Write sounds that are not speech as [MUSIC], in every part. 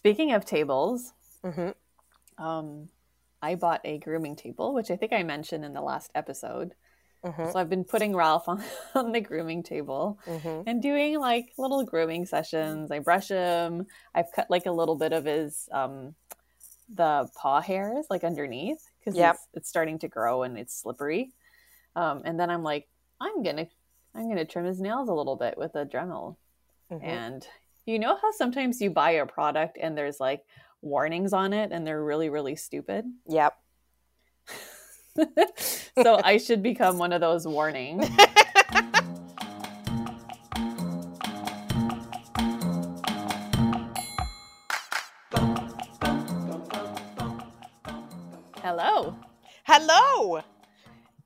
Speaking of tables, hmm um, I bought a grooming table, which I think I mentioned in the last episode. hmm So I've been putting Ralph on, [LAUGHS] on the grooming table hmm and doing like little grooming sessions. I brush him. I've cut like a little bit of his um, the paw hairs like underneath because Yep. it's starting to grow and it's slippery. Um, and then I'm like, I'm gonna I'm gonna trim his nails a little bit with a Dremel. hmm And you know how sometimes you buy a product and there's like warnings on it and they're really really stupid. Yep. [LAUGHS] so I should become one of those warnings. Hello. Hello.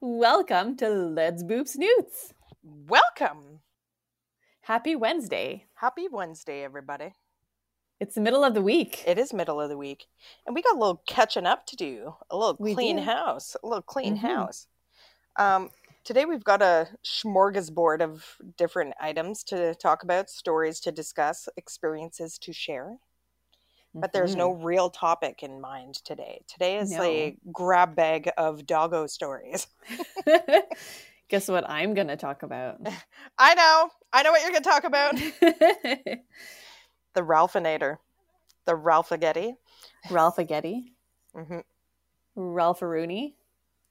Welcome to Let's Boop Snoots. Welcome. Happy Wednesday. Happy Wednesday, everybody. It's the middle of the week. It is middle of the week, and we got a little catching up to do. A little We clean do. house. A little clean Mhm. house. Um, today we've got a smorgasbord of different items to talk about, stories to discuss, experiences to share. But there's no real topic in mind today. Today is No. a grab bag of doggo stories. [LAUGHS] Guess what I'm going to talk about? [LAUGHS] I know. I know what you're going to talk about. [LAUGHS] The Ralphinator. The Ralphagetti. Ralph Aghetti, hmm Ralph Rooney.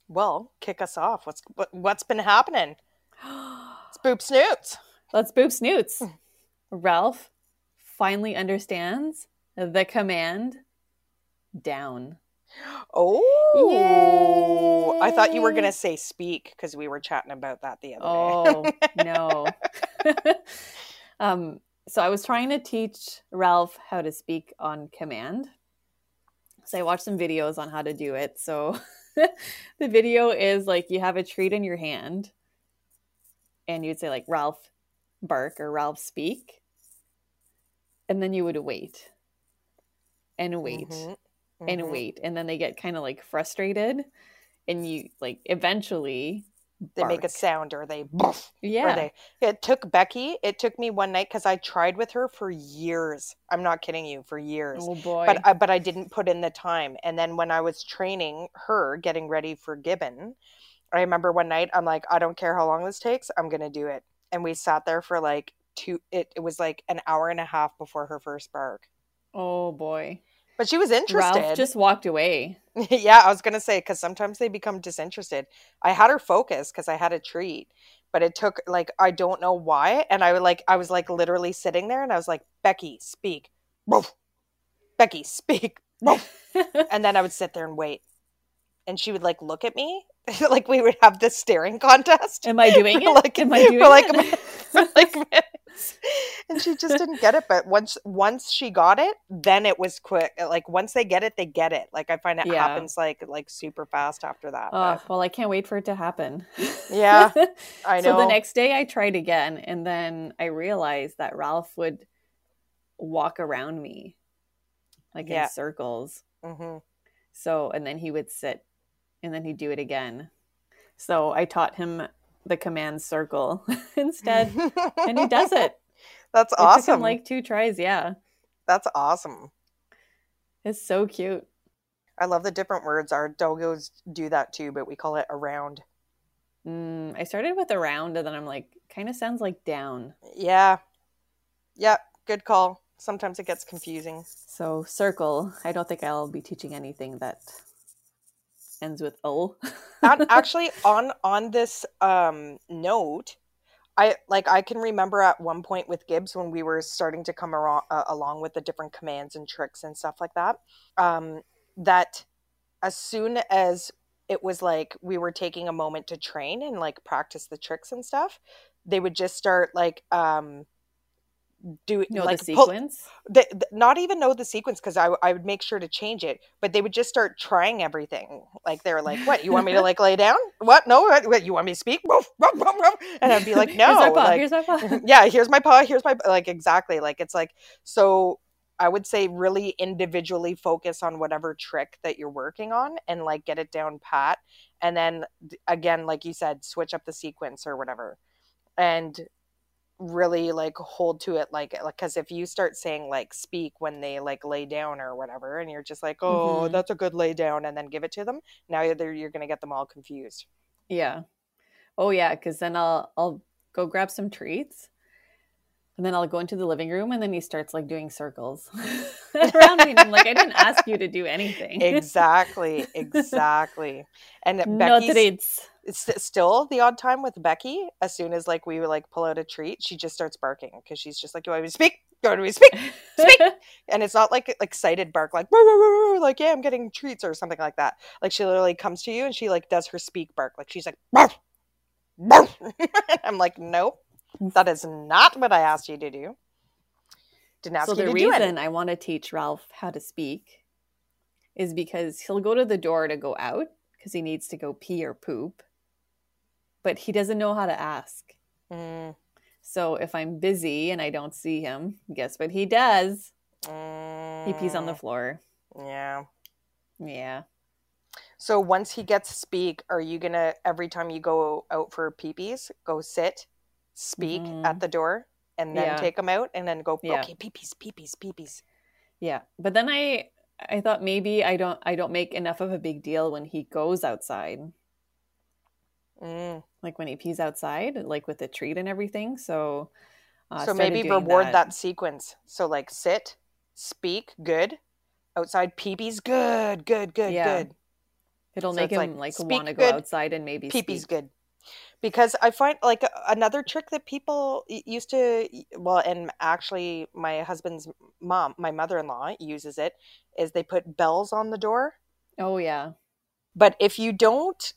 Well, kick us off. What's what, what's been happening? [GASPS] It's boop snoots. Let's boop snoots. Ralph finally understands the command down. Oh, I thought you were gonna say speak because we were chatting about that the other Oh, day. Oh, no. [LAUGHS] [LAUGHS] um, so I was trying to teach Ralph how to speak on command. So I watched some videos on how to do it. So [LAUGHS] the video is like you have a treat in your hand and you'd say like Ralph bark or Ralph speak. And then you would wait and wait Mhm, and wait. And then they get kind of like frustrated and you like eventually They make a sound or they boof. Yeah. Or they. It took Becky. It took me one night because I tried with her for years. I'm not kidding you, for years. Oh boy. but I, but I didn't put in the time. And then when I was training her, getting ready for Gibbon, I remember one night I'm like, I don't care how long this takes, I'm gonna do it. And we sat there for like two. It it was like an hour and a half before her first bark. oh boy. But she was interested. Ralph just walked away. [LAUGHS] yeah, I was gonna say because sometimes they become disinterested. I had her focus because I had a treat, but it took like I don't know why, and I would like I was like literally sitting there, and I was like, Becky, speak, Woof. Becky, speak, [LAUGHS] and then I would sit there and wait, and she would like look at me, [LAUGHS] like we would have this staring contest. Am I doing for, it? like- Am I doing for, like, it? for, like [LAUGHS] and she just didn't get it. But once once she got it, then it was quick. Like once they get it, they get it. Like I find it Yeah. happens like like super fast after that. Oh, but well, I can't wait for it to happen. Yeah, [LAUGHS] I know. So the next day I tried again, and then I realized that Ralph would walk around me like Yeah. in circles. hmm So, and then he would sit, and then he'd do it again. So I taught him the command circle [LAUGHS] instead, and he does it. [LAUGHS] That's It took him awesome. like two tries. Yeah, That's awesome. it's so cute. I love the different words. Our dogos do that too, but we call it around. Mm, I started with around, and then I'm like, kind of sounds like down. Yeah. Yeah, good call. Sometimes it gets confusing. So circle. I don't think I'll be teaching anything that ends with o. [LAUGHS] Actually on on this um note i like i can remember at one point with gibbs when we were starting to come aro- uh, along with the different commands and tricks and stuff like that um that as soon as it was like we were taking a moment to train and like practice the tricks and stuff they would just start like um do know like the pull- sequence. they, th- not even know the sequence because I, I would make sure to change it but they would just start trying everything like they were like what you want me to [LAUGHS] like lay down what no what, what, you want me to speak and i'd be like [LAUGHS] no here's paw. like, here's my paw. [LAUGHS] yeah here's my paw here's my like exactly like it's like so i would say really individually focus on whatever trick that you're working on and like get it down pat and then again like you said switch up the sequence or whatever and really like hold to it like like because if you start saying like speak when they like lay down or whatever and you're just like oh Mhm. that's a good lay down and then give it to them now you're you're gonna get them all confused Yeah. Oh yeah, because then I'll I'll go grab some treats, and then I'll go into the living room, and then he starts like doing circles [LAUGHS] around me. And I'm like, I didn't ask you to do anything. exactly [LAUGHS] exactly and no Becky's treats. It's still the odd time with Becky as soon as like we like pull out a treat she just starts barking because she's just like you want me to speak you want me to speak Speak! [LAUGHS] and it's not like excited bark like "Roo, roo, roo, roo," like yeah I'm getting treats or something like that. Like she literally comes to you and she like does her speak bark like she's like "Bark, [LAUGHS] bark." I'm like nope that is not what I asked you to do. Didn't ask so you the to do reason it. I want to teach Ralph how to speak is because he'll go to the door to go out because he needs to go pee or poop, but he doesn't know how to ask. Mm, So if I'm busy and I don't see him, guess what he does? He pees on the mm, floor. Yeah. Yeah. So once he gets speak, are you gonna every time you go out for peepees, go sit, speak Mhm. at the door, and then Yeah. take him out, and then go Yeah. okay peepees, peepees, peepees. Yeah. But then I I thought maybe I don't I don't make enough of a big deal when he goes outside. Mm. Like when he pees outside, like with the treat and everything. So uh, so maybe reward that. sequence. So like sit, speak, good. Outside peepees, good, good, good, Yeah. good. It'll So make him like, like, want to go outside and maybe Peepees, good. Because I find like another trick that people used to, well, and actually my husband's mom, my mother-in-law uses it, is they put bells on the door. Oh yeah. But if you don't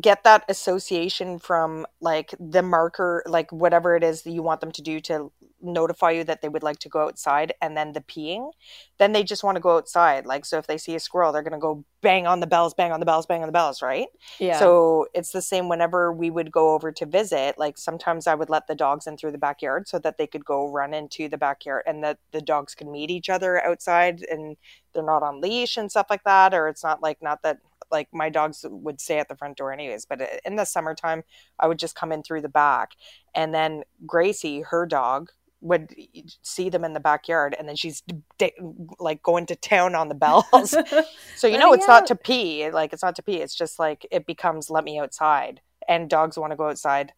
get that association from like the marker, like whatever it is that you want them to do to notify you that they would like to go outside and then the peeing, then they just want to go outside. Like, so if they see a squirrel, they're going to go bang on the bells, bang on the bells, bang on the bells, right? Yeah. So it's the same whenever we would go over to visit. Like sometimes I would let the dogs in through the backyard so that they could go run into the backyard and that the dogs can meet each other outside and they're not on leash and stuff like that. Or it's not like, not that like my dogs would stay at the front door anyways, but in the summertime, I would just come in through the back. And then Gracie, her dog, would see them in the backyard and then she's da- like going to town on the bells. [LAUGHS] So you know it's not to pee. Like it's not to pee. It's just like it becomes let me outside. And dogs want to go outside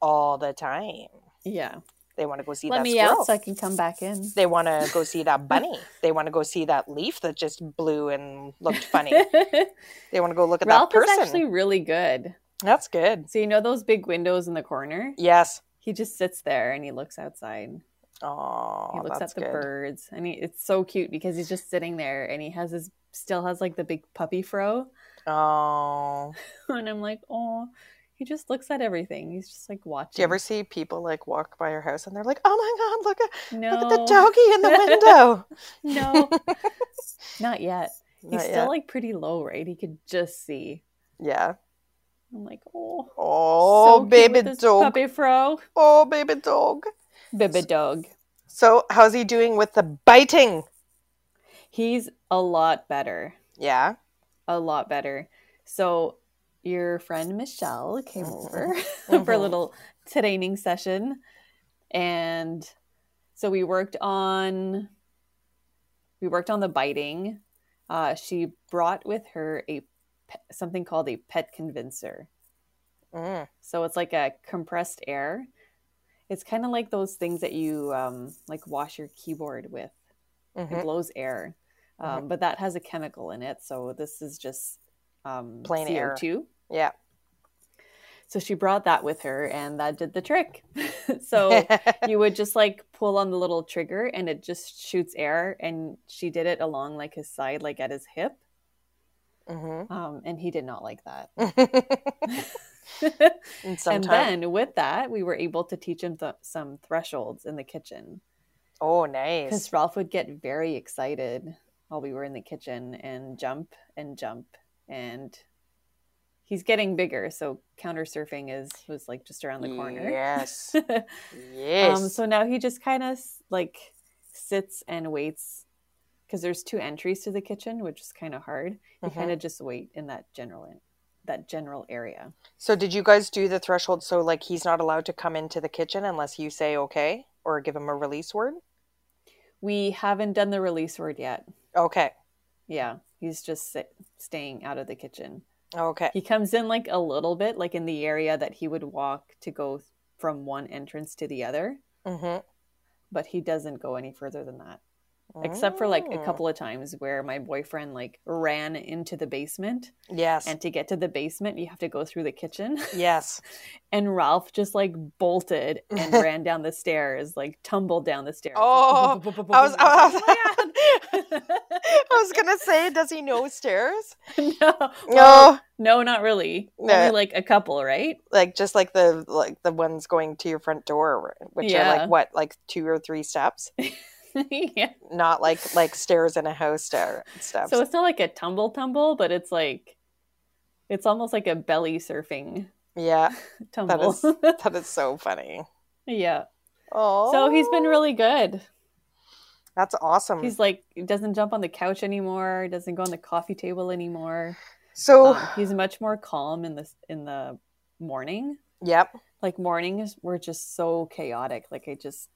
all the time. yeah. They want to go see Let that me squirrel. out so I can come back in. They want to go [LAUGHS] see that bunny. they want to go see that leaf that just blew and looked funny. [LAUGHS] they want to go look at Ralph that person. Ralph is actually really good. That's good. So you know those big windows in the corner? Yes. He just sits there and he looks outside. Oh, he looks at the good. birds and he, it's so cute because he's just sitting there and he has his still has like the big puppy fro Oh, [LAUGHS] and i'm like oh he just looks at everything he's just like watching do you ever see people like walk by your house and they're like, "Oh my god, look at no look at the doggy in the window." [LAUGHS] no [LAUGHS] not yet he's Not still like pretty low right he could just see yeah. i'm like oh Oh, so baby dog. puppy fro Oh, baby dog. baby dog So, how's he doing with the biting? he's a lot better Yeah. a lot better. So your friend Michelle came over [LAUGHS] for a Mhm. little training session and so we worked on we worked on the biting. Uh, she brought with her a something called a pet convincer. Mm. So it's like a compressed air. It's kind of like those things that you um, like wash your keyboard with. It hmm blows air, um, but that has a chemical in it. So this is just um, Plain air. CO2. Yeah. So she brought that with her, and that did the trick. [LAUGHS] so [LAUGHS] you would just like pull on the little trigger, and it just shoots air. And she did it along like his side, like at his hip. hmm Um, and he did not like that. [LAUGHS] and and then with that, we were able to teach him th- some thresholds in the kitchen. oh, nice. because nice. Ralph would get very excited while we were in the kitchen and jump and jump and he's getting bigger so counter surfing is was like just around the corner Yes. [LAUGHS] Yes. um so now he just kind of like sits and waits because there's two entries to the kitchen which is kind of hard he Mhm. kind of just wait in that general en- that general area. So did you guys do the threshold so like he's not allowed to come into the kitchen unless you say okay or give him a release word? We haven't done the release word yet. Okay. Yeah, he's just sit, staying out of the kitchen. Okay. He comes in like a little bit, like in the area that he would walk to go from one entrance to the other, Mhm. but he doesn't go any further than that. Except for like a Mm. couple of times where my boyfriend like ran into the basement, Yes. and to get to the basement, you have to go through the kitchen. [LAUGHS] yes. And Ralph just like bolted and [LAUGHS] ran down the stairs, like tumbled down the stairs. Oh, [LAUGHS] I was, I was, "Oh I was gonna say, does he know stairs? my [LAUGHS] God." no, No, no, not really. No. Only like a couple, right? like just like the like the ones going to your front door, which are like what, like two or three steps, [LAUGHS] yeah. not like like stairs in a house stair steps. So it's not like a tumble tumble, but it's like it's almost like a belly surfing yeah, [LAUGHS] tumble. that is that is so funny. yeah. Oh, So he's been really good. That's awesome. He's like he doesn't jump on the couch anymore, doesn't go on the coffee table anymore. so Um, he's much more calm in the in the morning. yep, Like mornings were just so chaotic. Like I just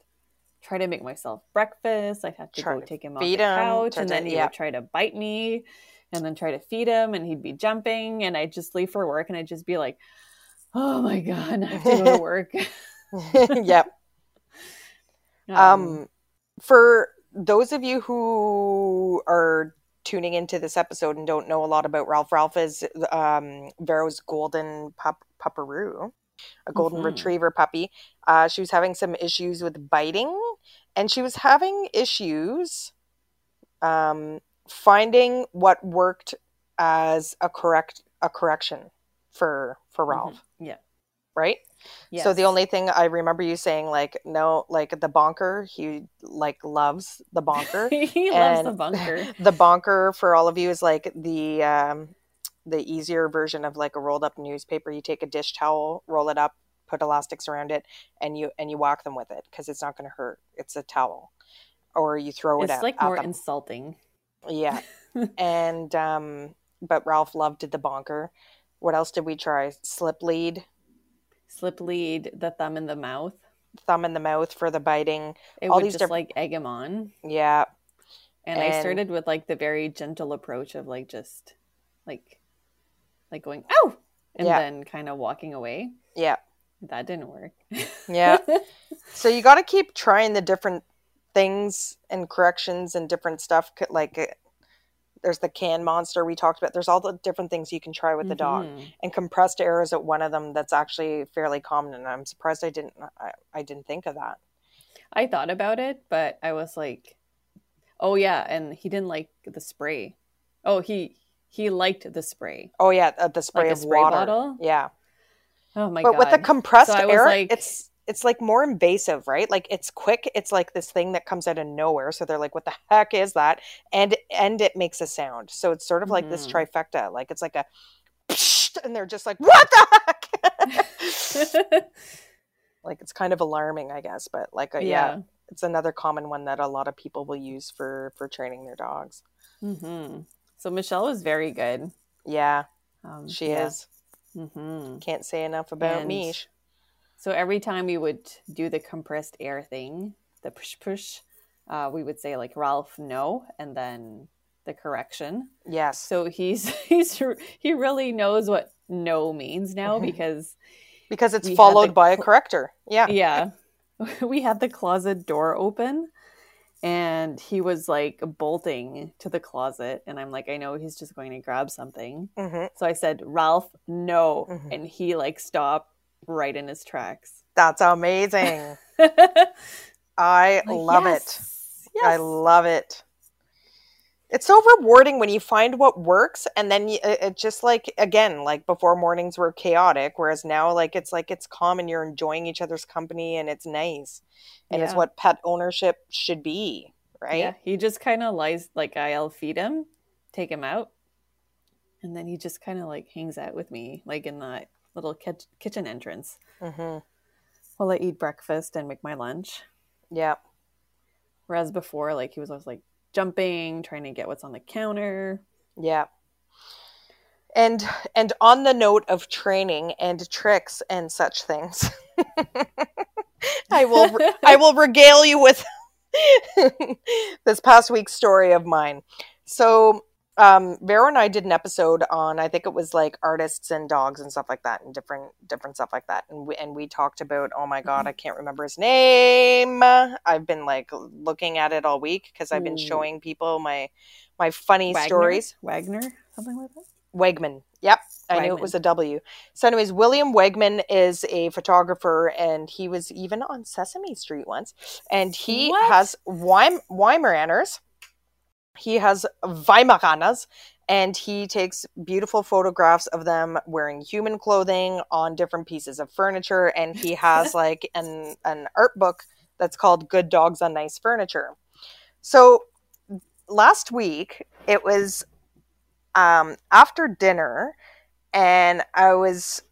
try to make myself breakfast. I'd have to Try go to take him off the couch, and then he yeah. would try to bite me, and then try to feed him, and he'd be jumping, and I'd just leave for work, and I'd just be like, "Oh my god, I have to go to work." [LAUGHS] yep. [LAUGHS] Um, for those of you who are tuning into this episode and don't know a lot about Ralph, Ralph is um, Vero's golden pup pupperoo, a golden Mhm. retriever puppy. Uh, she was having some issues with biting, and she was having issues um, finding what worked as a correct a correction for for Mhm. Ralph, yeah. Right? So the only thing I remember you saying, like, no, like the bonker, he like loves the bonker. [LAUGHS] he loves the bonker. [LAUGHS] the bonker for all of you is like the um, the easier version of like a rolled up newspaper. You take a dish towel, roll it up, put elastics around it, and you and you whack them with it because it's not going to hurt. It's a towel, or you throw it It's at, like more them. insulting. yeah. [LAUGHS] and um, but Ralph loved the bonker. What else did we try? Slip lead, Slip lead, the thumb in the mouth. thumb in the mouth for the biting. It All would these just like egg him on. Yeah, And, I started with like the very gentle approach of like just like like going oh, and Yeah. then kind of walking away. yeah. That didn't work. Yeah. [LAUGHS] So you got to keep trying the different things and corrections and different stuff. Like there's the can monster we talked about. There's all the different things you can try with the dog. Mhm. And compressed air is one of them that's actually fairly common. And I'm surprised I didn't I, I didn't think of that. I thought about it, but I was like, oh yeah, and he didn't like the spray. Oh, he he liked the spray. Oh yeah, uh, the spray Like of spray water. bottle? Yeah, Oh my but god. with the compressed So air, like- it's it's like more invasive, right? Like it's quick. It's like this thing that comes out of nowhere. So they're like, "What the heck is that?" And and it makes a sound. So it's sort of like this Mhm. trifecta. Like it's like a, and they're just like, "What the heck?" [LAUGHS] [LAUGHS] like it's kind of alarming, I guess. But like, uh, yeah. yeah. it's another common one that a lot of people will use for for training their dogs. Mm-hmm. So Michelle was very good. Yeah, Um, she yeah. is. hmm Can't say enough about And- Mish. So every time we would do the compressed air thing, the push push, uh, we would say like Ralph no, and then the correction. Yes. So he's [LAUGHS] he's he really knows what no means now because because it's followed the by a corrector. Yeah. yeah, [LAUGHS] we had the closet door open. And he was like bolting to the closet, and I'm like, I know he's just going to grab something. hmm So I said, Ralph, no. Mhm. And he like stopped right in his tracks. That's amazing. [LAUGHS] I love it. yes, I love it. It's so rewarding when you find what works, and then you, it just like again, like before mornings were chaotic, whereas now like it's like it's calm and you're enjoying each other's company and it's nice, and it's what pet ownership should be, right? Yeah, he just kind of lies like I'll feed him, take him out, and then he just kind of like hangs out with me, like in that little kit- kitchen entrance hmm while I eat breakfast and make my lunch. Yeah. Whereas before, like he was always like jumping, trying to get what's on the counter. Yeah. And and on the note of training and tricks and such things, [LAUGHS] I will I will [LAUGHS] regale you with [LAUGHS] this past week's story of mine. So um Vero and I did an episode on I think it was like artists and dogs and stuff like that and different different stuff like that. And we and we talked about oh my god I can't remember his name. I've been like looking at it all week because I've been showing people my my funny Wagner? stories. Wagner, something like that. Wegman. Yep. I knew it was a W. So anyways William Wegman is a photographer and he was even on Sesame Street once. And he What? has Weim- Weimaraners he has Weimaraners and he takes beautiful photographs of them wearing human clothing on different pieces of furniture and he [LAUGHS] has like an an art book that's called Good Dogs on Nice Furniture. So last week it was um after dinner and I was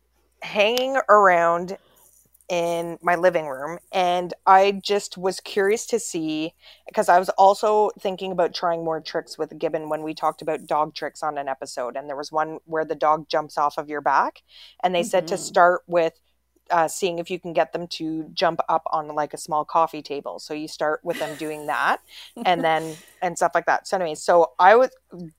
hanging around in my living room and I just was curious to see because I was also thinking about trying more tricks with Gibbon when we talked about dog tricks on an episode and there was one where the dog jumps off of your back and they said to Mhm. start with uh, seeing if you can get them to jump up on like a small coffee table so you start with them doing that and [LAUGHS] then and stuff like that so anyway, so I was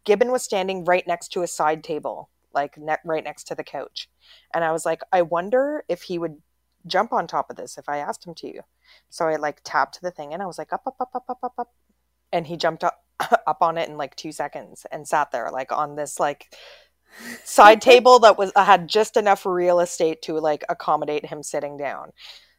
Gibbon was standing right next to a side table like ne- right next to the couch and I was like I wonder if he would jump on top of this if I asked him to. So I like tapped the thing and I was like up, up, up, up, up, up, up. And he jumped up [LAUGHS] up on it in like two seconds and sat there like on this like side [LAUGHS] table that was I had just enough real estate to like accommodate him sitting down.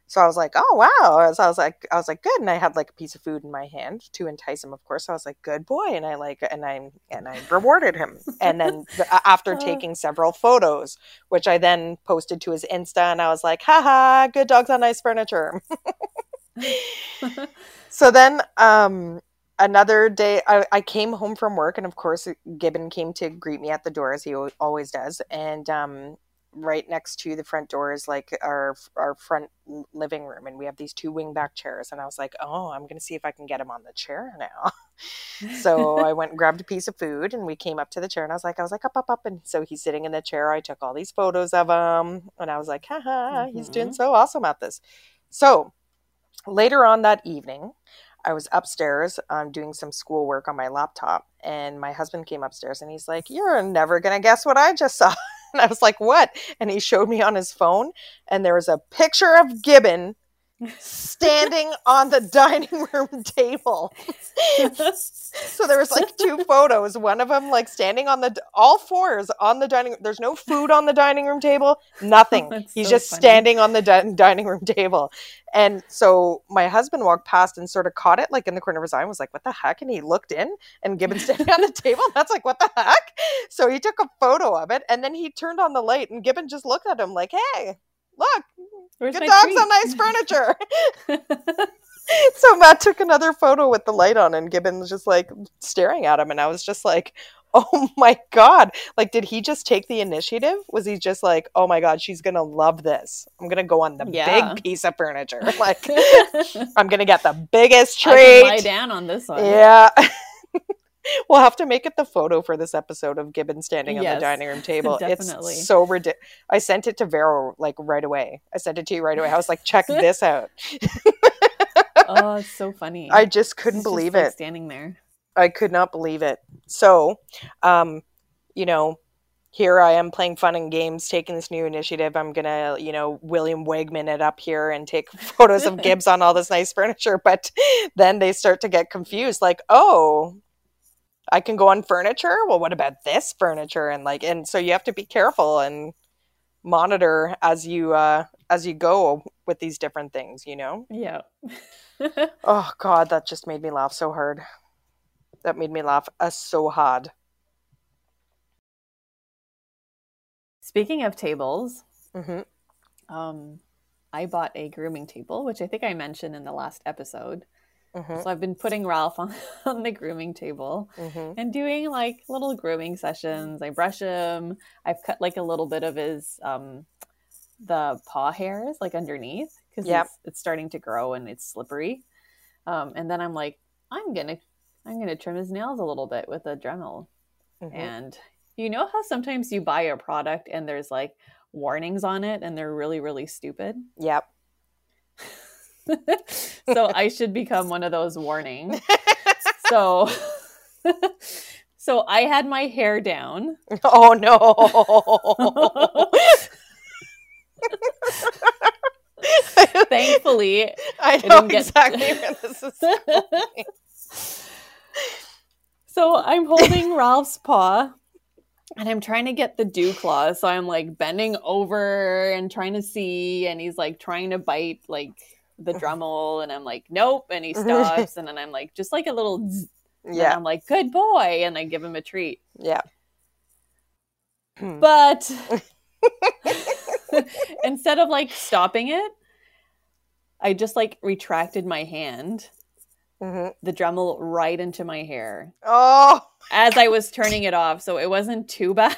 So I was like, oh wow. So I was like, I was like, good. And I had like a piece of food in my hand to entice him, of course. So I was like, good boy. And I like, and I, and I rewarded him. And then the, after Oh. [LAUGHS] taking several photos, which I then posted to his Insta and I was like, haha, good dogs on nice furniture. [LAUGHS] [LAUGHS] So then um another day I, I came home from work and of course Gibbon came to greet me at the door as he always does. And um right next to the front door is like our our front living room and we have these two wingback chairs and I was like, "Oh, I'm going to see if I can get him on the chair now." [LAUGHS] so I went and grabbed a piece of food and we came up to the chair and I was like I was like up up up and so he's sitting in the chair. I took all these photos of him and I was like, "Haha, he's doing Mhm. so awesome at this." So, later on that evening, I was upstairs um, doing some schoolwork on my laptop, and my husband came upstairs and he's like, You're never going to guess what I just saw. [LAUGHS] [LAUGHS] And I was like, What? And he showed me on his phone, and there was a picture of Gibbon standing on the dining room table. so there was like two photos. One of them like standing on the all fours on the dining there's no food on the dining room table nothing. That's he's so just funny. standing on the di- dining room table. And so my husband walked past and sort of caught it like in the corner of his eye and was like what the heck? And he looked in and gibbon standing on the [LAUGHS] table. That's like what the heck? So he took a photo of it and then he turned on the light and gibbon just looked at him like hey look Where's good dogs treat? on nice furniture [LAUGHS] [LAUGHS] so Matt took another photo with the light on, and Gibbons just like staring at him, and I was just like, [LAUGHS] "Oh my god!" Like, did he just take the initiative? Was he just like, "Oh my god, she's gonna love this. I'm gonna go on the Yeah. big piece of furniture. Like, I'm gonna get the biggest can lie down on this one. Yeah. [LAUGHS] We'll have to make it the photo for this episode of Gibbon standing on the dining room table. [LAUGHS] definitely. It's so ridiculous. I sent it to Vero like right away. I sent it to you right away. I was like, check [LAUGHS] this out. Oh, it's so funny. I just couldn't It's just, believe like, it. standing there. I could not believe it. So, um, you know, here I am playing fun and games, taking this new initiative. I'm gonna, you know, William Wegman it up here and take photos of Gibbs on all this nice furniture. But then they start to get confused, like, oh, I can go on furniture. Well, what about this furniture? And like, and so you have to be careful and monitor as you uh as you go with these different things. You know. Yeah. [LAUGHS] Oh God, that just made me laugh so hard. That made me laugh uh, so hard. Speaking of tables, hmm um, I bought a grooming table, which I think I mentioned in the last episode. Hmm So I've been putting Ralph on, [LAUGHS] on the grooming table hmm and doing like little grooming sessions. I brush him. I've cut like a little bit of his um the paw hairs like underneath because Yep. it's starting to grow and it's slippery. Um, and then I'm like, I'm gonna I'm gonna trim his nails a little bit with a Dremel. hmm And You know how sometimes you buy a product and there's like warnings on it and they're really, really stupid? Yep. [LAUGHS] [LAUGHS] so I should become one of those warnings. [LAUGHS] so [LAUGHS] so I had my hair down. Oh no. Thankfully, I I know didn't get- exactly where this is going. so I'm holding Ralph's paw and I'm trying to get the dew claw. So I'm like bending over and trying to see, and he's like trying to bite like the [LAUGHS] Dremel, and I'm like, nope, and he [LAUGHS] stops, and then I'm like, just like a little, zzz, Yeah, I'm like, good boy, and I give him a treat. yeah. [CLEARS THROAT] But [LAUGHS] instead of like stopping it, I just like retracted my hand, Mhm. the Dremel right into my hair Oh, as I was turning it off. So it wasn't too bad,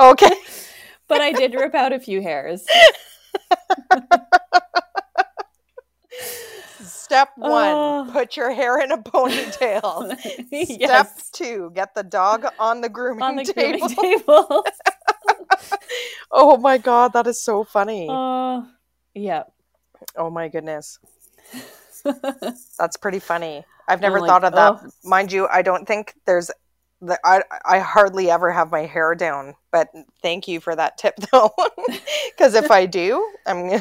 okay. but I did rip out a few hairs. Step one, Oh. put your hair in a ponytail. [LAUGHS] Step two, get the dog on the grooming on the table. [LAUGHS] grooming table. [LAUGHS] Oh my god, that is so funny. Oh, yeah. oh my goodness. That's pretty funny. I've never like, thought of that. oh. Mind you, I don't think there's the, I I hardly ever have my hair down, but thank you for that tip though. Cuz if I do, I'm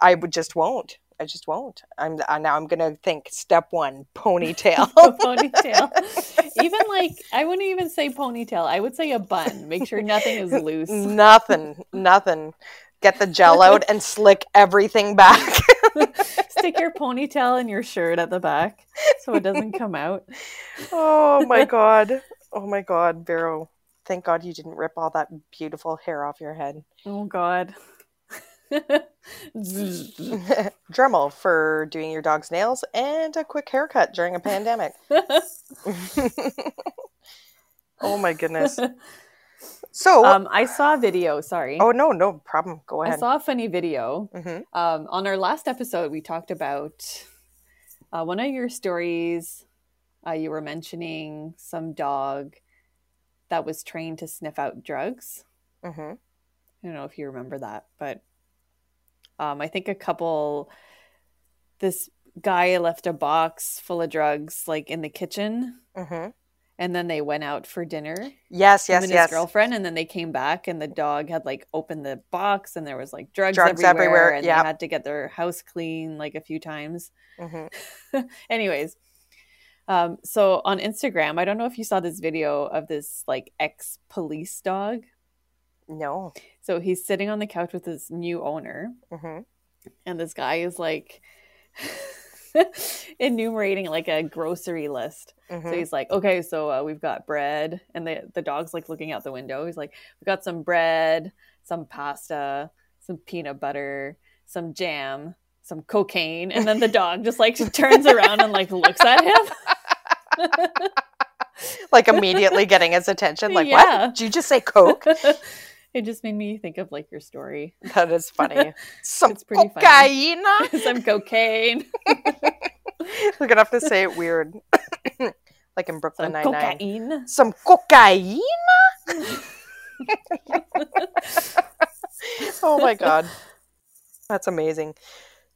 I would just won't. I just won't. I'm I, now I'm going to think step 1, [LAUGHS] ponytail. [LAUGHS] ponytail. even like I wouldn't even say ponytail. I would say a bun. Make sure nothing is [LAUGHS] loose. nothing, nothing. Get the gel out and slick everything back. Stick your ponytail in your shirt at the back so it doesn't come out. oh my god. Oh my god, Vero. Thank God you didn't rip all that beautiful hair off your head. Oh God. [LAUGHS] Dremel for doing your dog's nails and a quick haircut during a pandemic. [LAUGHS] oh my goodness. [LAUGHS] So, um, I saw a video. Sorry, oh no, no problem. Go ahead. I saw a funny video. hmm Um, on our last episode, we talked about uh, one of your stories. Uh, you were mentioning some dog that was trained to sniff out drugs. hmm I don't know if you remember that, but um, I think a couple, this guy left a box full of drugs like in the kitchen, hmm and then they went out for dinner. Yes, yes, and yes. his girlfriend, and then they came back, and the dog had like opened the box, and there was like drugs, Drugs everywhere, everywhere, and yep. they had to get their house clean like a few times. hmm [LAUGHS] Anyways, um, so on Instagram, I don't know if you saw this video of this like ex police dog. No. So he's sitting on the couch with his new owner, hmm and this guy is like [LAUGHS] enumerating like a grocery list. hmm So he's like, okay, so uh, we've got bread, and the the dog's like looking out the window. He's like, we've got some bread, some pasta, some peanut butter, some jam, some cocaine, and then the dog just like [LAUGHS] turns around and like looks at him. [LAUGHS] like immediately getting his attention. Like, Yeah. what? Did you just say Coke? It just made me think of like your story. That is funny. [LAUGHS] Some It's pretty funny. cocaine. [LAUGHS] some cocaine, [LAUGHS] We're gonna have to say it weird, [COUGHS] like in Brooklyn some Nine Nine. cocaine. Some cocaine. oh my god, that's amazing.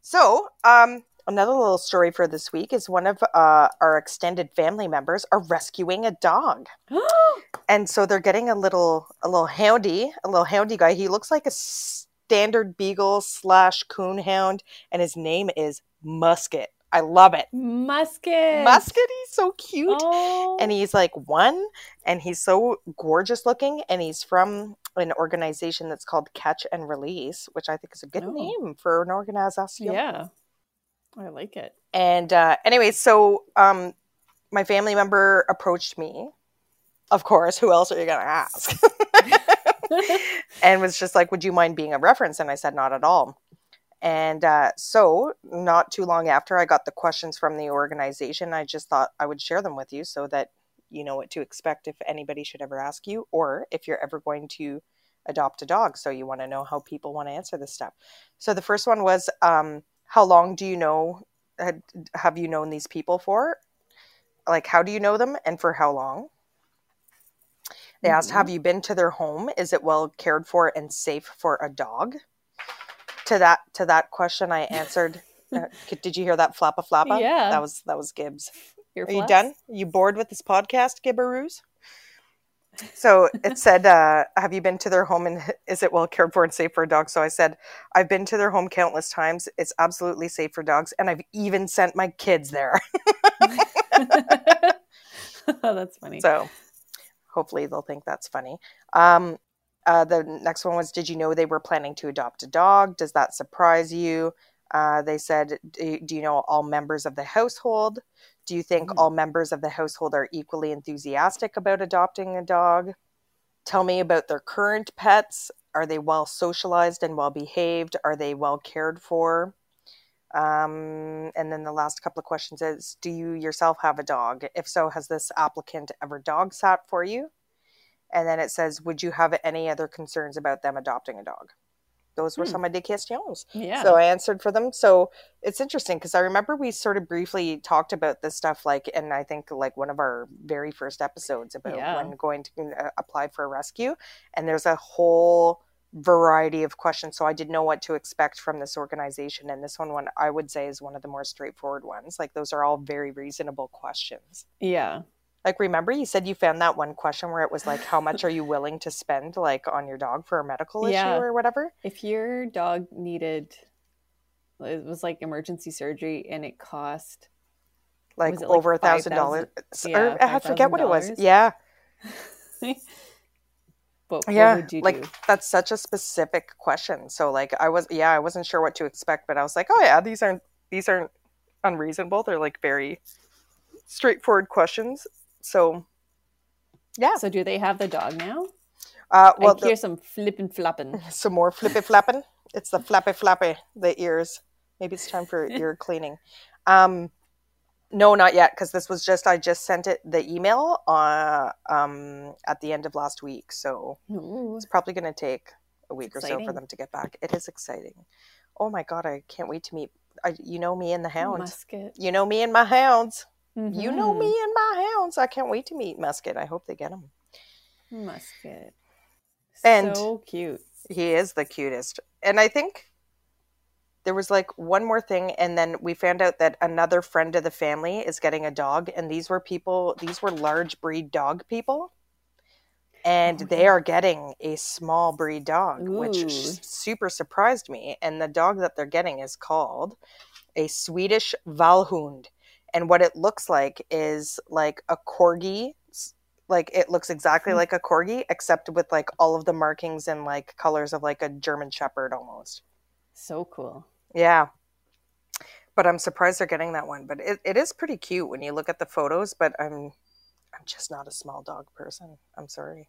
So, um, another little story for this week is one of uh, our extended family members are rescuing a dog, [GASPS] and so they're getting a little a little houndy, a little houndy guy. He looks like a standard beagle slash coon hound, and his name is Musket. I love it. Musket. Musket, he's so cute Oh. and he's like one and he's so gorgeous looking and he's from an organization that's called catch and release which i think is a good Oh. name for an organization yeah, I like it. and uh anyway so um my family member approached me. Of course who else are you gonna ask? [LAUGHS] And was just like would you mind being a reference? And i said not at all. And uh, so not too long after i got the questions from the organization i just thought i would share them with you so that you know what to expect if anybody should ever ask you or if you're ever going to adopt a dog. So you want to know how people want to answer this stuff. So the first one was um, how long do you know had- have you known these people for like how do you know them and for how long They asked, Mhm. "Have you been to their home? Is it well cared for and safe for a dog?" To that to that question, I answered. [LAUGHS] uh, did you hear that flappa flappa? Yeah. that was that was Gibbs. Are you done? you bored with this podcast, Gibberoos? So it said, uh, "Have you been to their home and [LAUGHS] is it well cared for and safe for a dog?" So I said, "I've been to their home countless times. It's absolutely safe for dogs, and I've even sent my kids there." [LAUGHS] oh, That's funny. So hopefully they'll think that's funny. Um, uh, the next one was Did you know they were planning to adopt a dog? Does that surprise you? Uh, they said, do, do you know all members of the household? Do you think Mm. all members of the household are equally enthusiastic about adopting a dog? Tell me about their current pets. Are they well socialized and well behaved? Are they well cared for? Um, and then the last couple of questions is Do you yourself have a dog? If so, has this applicant ever dog sat for you? And then it says, Would you have any other concerns about them adopting a dog? Those were Hmm. some of the questions. yeah. So I answered for them. So it's interesting because I remember we sort of briefly talked about this stuff, like, and I think like one of our very first episodes about Yeah. when going to uh, apply for a rescue. And there's a whole variety of questions. So I didn't know what to expect from this organization. And this one, one I would say is one of the more straightforward ones. Like, those are all very reasonable questions. yeah. Like, remember you said you found that one question where it was like, how much are you willing to spend like on your dog for a medical Yeah. issue or whatever? If your dog needed, it was like emergency surgery and it cost, like it, over a thousand dollars. I forget what it was. Yeah, [LAUGHS] what yeah. Like do? that's such a specific question. So like I was, yeah, I wasn't sure what to expect, but I was like, oh yeah, these aren't these aren't unreasonable. They're like very straightforward questions. So yeah. So do they have the dog now? Uh, well, I the- hear some flipping flopping. [LAUGHS] some more flippy flapping. It's the flappy flappy, the ears. Maybe it's time for [LAUGHS] ear cleaning. Um, no, not yet, because this was just I just sent it the email uh, um, at the end of last week, so Ooh. it's probably going to take a week or so for them to get back. It is exciting. Oh my god, I can't wait to meet. I, you know me and the hound. Musket. You know me and my hounds. You know me mm-hmm. and my hounds. I can't wait to meet Musket. I hope they get him. Musket. And- so cute. He is the cutest. And I think there was like one more thing and then we found out that another friend of the family is getting a dog and these were people these were large breed dog people. And Oh, they are getting a small breed dog, which Ooh. s- super surprised me. And the dog that they're getting is called a Swedish Vallhund. And what it looks like is like a corgi. Like it looks exactly Hmm. like a corgi, except with like all of the markings and like colors of like a German Shepherd almost. So cool. Yeah. But I'm surprised they're getting that one. But it, it is pretty cute when you look at the photos, but I'm I'm just not a small dog person. I'm sorry.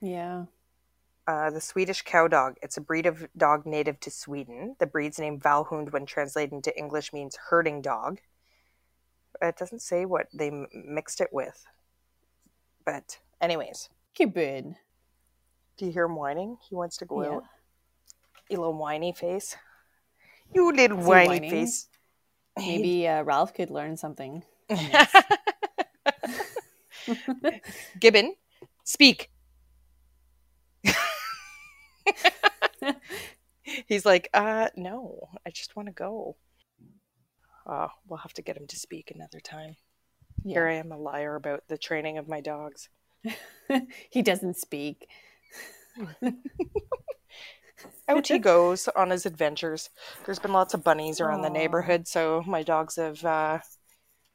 Yeah. Uh, the Swedish cow dog. It's a breed of dog native to Sweden. The breed's name Vallhund, when translated into English, means herding dog. It doesn't say what they m- mixed it with. But, anyways, Gibbon. do you hear him whining? He wants to go Yeah. out. You little whiny face. You little whiny whining? face. Maybe [LAUGHS] uh, Ralph could learn something. [LAUGHS] [LAUGHS] Gibbon, speak. He's like, uh, no, I just want to go. Oh, we'll have to get him to speak another time. Here I am, a liar about the training of my dogs. [LAUGHS] he doesn't speak. Out he [LAUGHS] goes on his adventures. There's been lots of bunnies around the neighborhood, so my dogs have uh,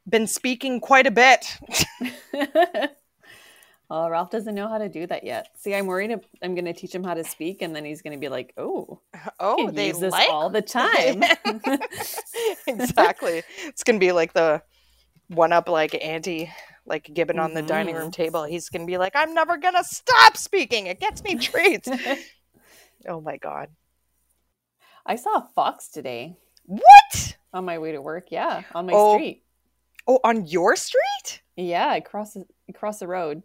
been speaking quite a bit. [LAUGHS] oh, Ralph doesn't know how to do that yet. See, I'm worried I'm going to teach him how to speak, and then he's going to be like, [LAUGHS] "Oh, Oh, they use this like all the [LAUGHS] time." [LAUGHS] exactly. It's gonna be like the one up like Auntie, like Gibbon on the dining room mm-hmm. table. He's gonna be like, I'm never gonna stop speaking. It gets me treats. oh my god. I saw a fox today What? on my way to work. Yeah, on my Oh. street. Oh, on your street? Yeah, across across the road.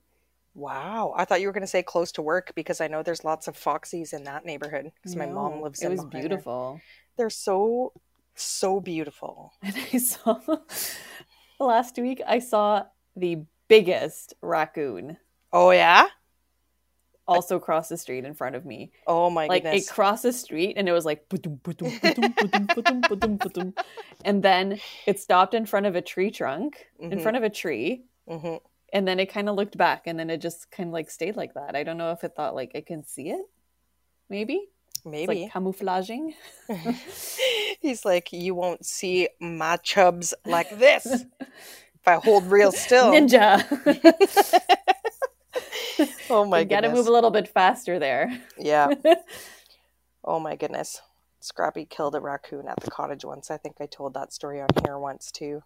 Wow. I thought you were gonna say close to work because I know there's lots of foxies in that neighborhood. Because my mom No, lives It in was behind there. beautiful. They're so so beautiful. [LAUGHS] And I saw [LAUGHS] last week. I saw the biggest raccoon. Oh yeah? also crossed the street in front of me. Oh my like goodness. it crossed the street and it was like and then it stopped in front of a tree trunk in Mhm. front of a tree hmm and then it kind of looked back and then it just kind of like stayed like that i don't know if it thought like i can see it maybe Maybe. like camouflaging [LAUGHS] He's like, you won't see my chubs like this if I hold real still. ninja [LAUGHS] [LAUGHS] Oh my goodness. you gotta move a little bit faster there Yeah. Oh my goodness. Scrappy killed a raccoon at the cottage once. I think I told that story on here once too.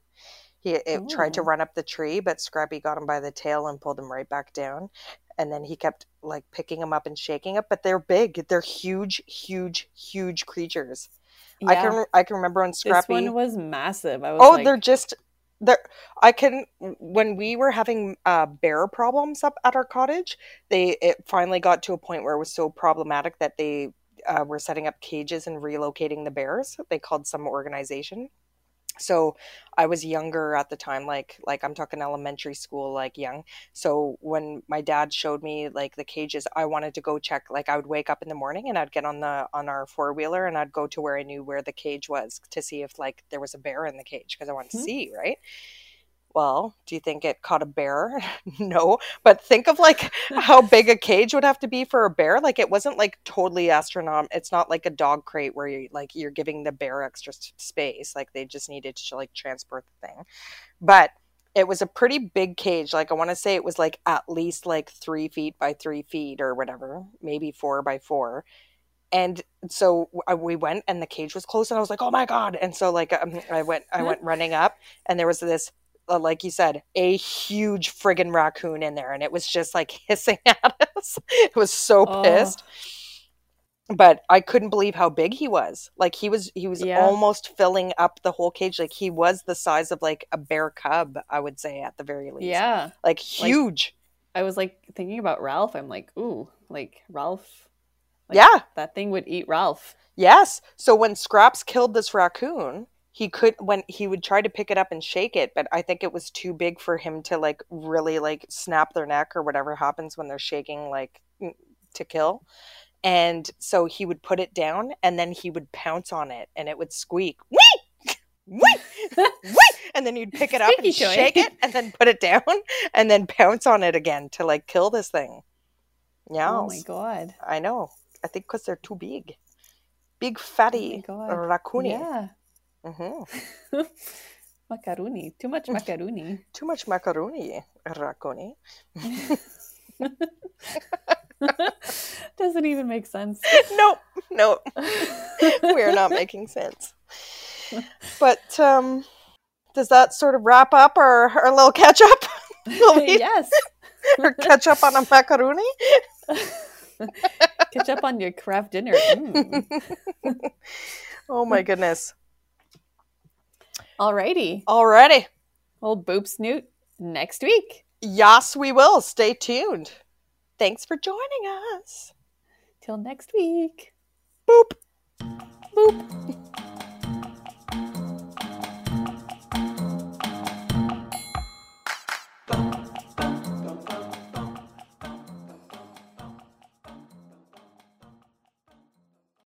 He it tried to run up the tree, but Scrappy got him by the tail and pulled him right back down. And then he kept like picking him up and shaking it. But they're big. They're huge, huge, huge creatures. I can I can remember when this Scrappy. one was massive i was oh, like, they're just they're. I can when we were having uh, bear problems up at our cottage. They it finally got to a point where it was so problematic that they uh, were setting up cages and relocating the bears. They called some organization. So I was younger at the time, like like I'm talking elementary school, like young. So when my dad showed me like the cages, I wanted to go check. Like I would wake up in the morning and I'd get on the on our four wheeler and I'd go to where I knew where the cage was to see if like there was a bear in the cage because I wanted to Hmm. see, right? Well, do you think it caught a bear? [LAUGHS] no, but think of like [LAUGHS] how big a cage would have to be for a bear. Like it wasn't like totally astronom. It's not like a dog crate where you like you're giving the bear extra space. Like they just needed to like transport the thing. But it was a pretty big cage. Like I want to say it was like at least like three feet by three feet or whatever, maybe four by four. And so we went, and the cage was closed, and I was like, "Oh my god!" And so like um, I went, I went running up, and there was this uh, like you said, a huge friggin' raccoon in there, and it was just like [LAUGHS] hissing at us. It was so Oh. pissed. But I couldn't believe how big he was. Like he was, he was Yeah. almost filling up the whole cage. Like he was the size of like a bear cub, I would say at the very least. yeah like huge. i was like thinking about ralph i'm like ooh like ralph like, yeah, that thing would eat ralph Yes. So when Scraps killed this raccoon, he could when he would try to pick it up and shake it, but I think it was too big for him to like really like snap their neck or whatever happens when they're shaking like to kill. And so he would put it down and then he would pounce on it and it would squeak. Wee! Wee! Wee! And then you'd pick it up and toy. shake it and then put it down and then pounce on it again to like kill this thing. Yeah. oh my god I know. I think because they're too big. Big oh fatty god raccoon. yeah hmm [LAUGHS] macaroni too much macaroni [LAUGHS] Too much macaroni, raccoon. [LAUGHS] doesn't even make sense nope, nope. We're not making sense. But um, does that sort of wrap up our, our little catch up? yes or catch up on a macaroni? catch up on your Kraft Dinner Mm. Oh my goodness. Alrighty Alrighty. old boop snoot next week Yes, we will. Stay tuned. Thanks for joining us. till next week Boop. boop [LAUGHS]